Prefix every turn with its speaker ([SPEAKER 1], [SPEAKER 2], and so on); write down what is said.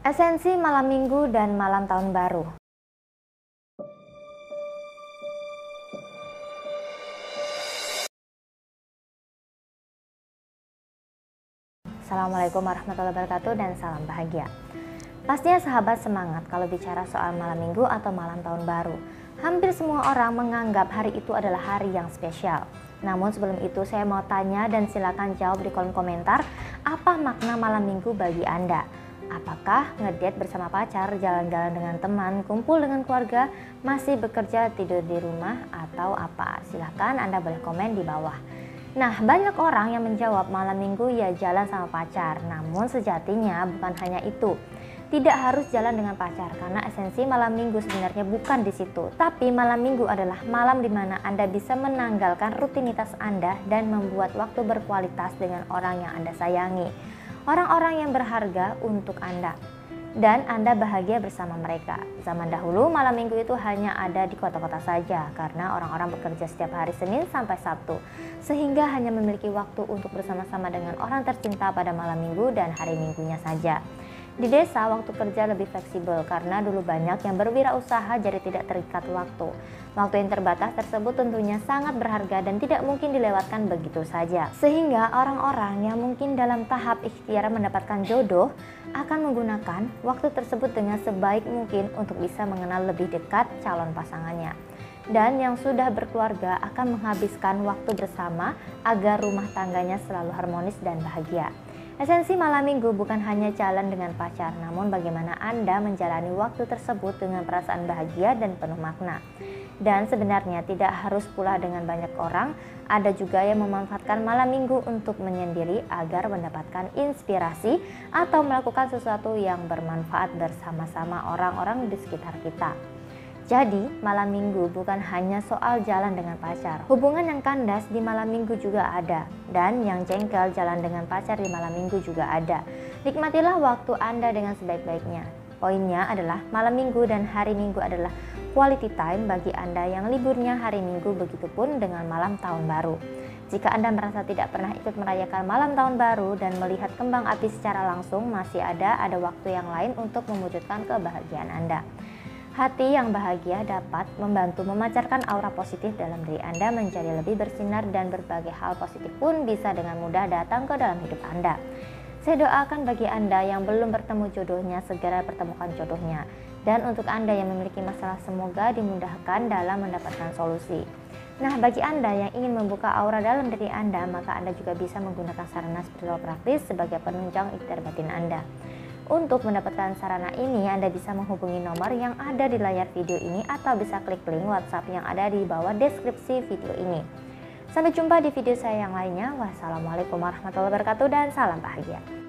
[SPEAKER 1] Esensi malam minggu dan malam tahun baru. Assalamualaikum warahmatullahi wabarakatuh dan salam bahagia. Pastinya sahabat semangat kalau bicara soal malam minggu atau malam tahun baru. Hampir semua orang menganggap hari itu adalah hari yang spesial. Namun sebelum itu saya mau tanya dan silakan jawab di kolom komentar apa makna malam minggu bagi Anda. Apakah ngedate bersama pacar, jalan-jalan dengan teman, kumpul dengan keluarga, masih bekerja, tidur di rumah, atau apa? Silahkan Anda boleh komen di bawah. Nah, banyak orang yang menjawab malam minggu ya jalan sama pacar. Namun sejatinya bukan hanya itu. Tidak harus jalan dengan pacar karena esensi malam minggu sebenarnya bukan di situ. Tapi malam minggu adalah malam di mana Anda bisa menanggalkan rutinitas Anda dan membuat waktu berkualitas dengan orang yang Anda sayangi orang-orang yang berharga untuk Anda dan Anda bahagia bersama mereka. Zaman dahulu malam minggu itu hanya ada di kota-kota saja karena orang-orang bekerja setiap hari Senin sampai Sabtu sehingga hanya memiliki waktu untuk bersama-sama dengan orang tercinta pada malam minggu dan hari minggunya saja. Di desa waktu kerja lebih fleksibel karena dulu banyak yang berwirausaha jadi tidak terikat waktu. Waktu yang terbatas tersebut tentunya sangat berharga dan tidak mungkin dilewatkan begitu saja. Sehingga orang-orang yang mungkin dalam tahap ikhtiar mendapatkan jodoh akan menggunakan waktu tersebut dengan sebaik mungkin untuk bisa mengenal lebih dekat calon pasangannya dan yang sudah berkeluarga akan menghabiskan waktu bersama agar rumah tangganya selalu harmonis dan bahagia. Esensi malam minggu bukan hanya jalan dengan pacar, namun bagaimana Anda menjalani waktu tersebut dengan perasaan bahagia dan penuh makna. Dan sebenarnya tidak harus pula dengan banyak orang, ada juga yang memanfaatkan malam minggu untuk menyendiri agar mendapatkan inspirasi atau melakukan sesuatu yang bermanfaat bersama-sama orang-orang di sekitar kita. Jadi, malam minggu bukan hanya soal jalan dengan pacar. Hubungan yang kandas di malam minggu juga ada. Dan yang jengkel jalan dengan pacar di malam minggu juga ada. Nikmatilah waktu Anda dengan sebaik-baiknya. Poinnya adalah malam minggu dan hari minggu adalah quality time bagi Anda yang liburnya hari minggu begitupun dengan malam tahun baru. Jika Anda merasa tidak pernah ikut merayakan malam tahun baru dan melihat kembang api secara langsung, masih ada ada waktu yang lain untuk mewujudkan kebahagiaan Anda. Hati yang bahagia dapat membantu memancarkan aura positif dalam diri Anda menjadi lebih bersinar dan berbagai hal positif pun bisa dengan mudah datang ke dalam hidup Anda. Saya doakan bagi Anda yang belum bertemu jodohnya segera pertemukan jodohnya. Dan untuk Anda yang memiliki masalah semoga dimudahkan dalam mendapatkan solusi. Nah, bagi Anda yang ingin membuka aura dalam diri Anda, maka Anda juga bisa menggunakan sarana spiritual praktis sebagai penunjang ikhtiar batin Anda. Untuk mendapatkan sarana ini, Anda bisa menghubungi nomor yang ada di layar video ini atau bisa klik link WhatsApp yang ada di bawah deskripsi video ini. Sampai jumpa di video saya yang lainnya. Wassalamualaikum warahmatullahi wabarakatuh dan salam bahagia.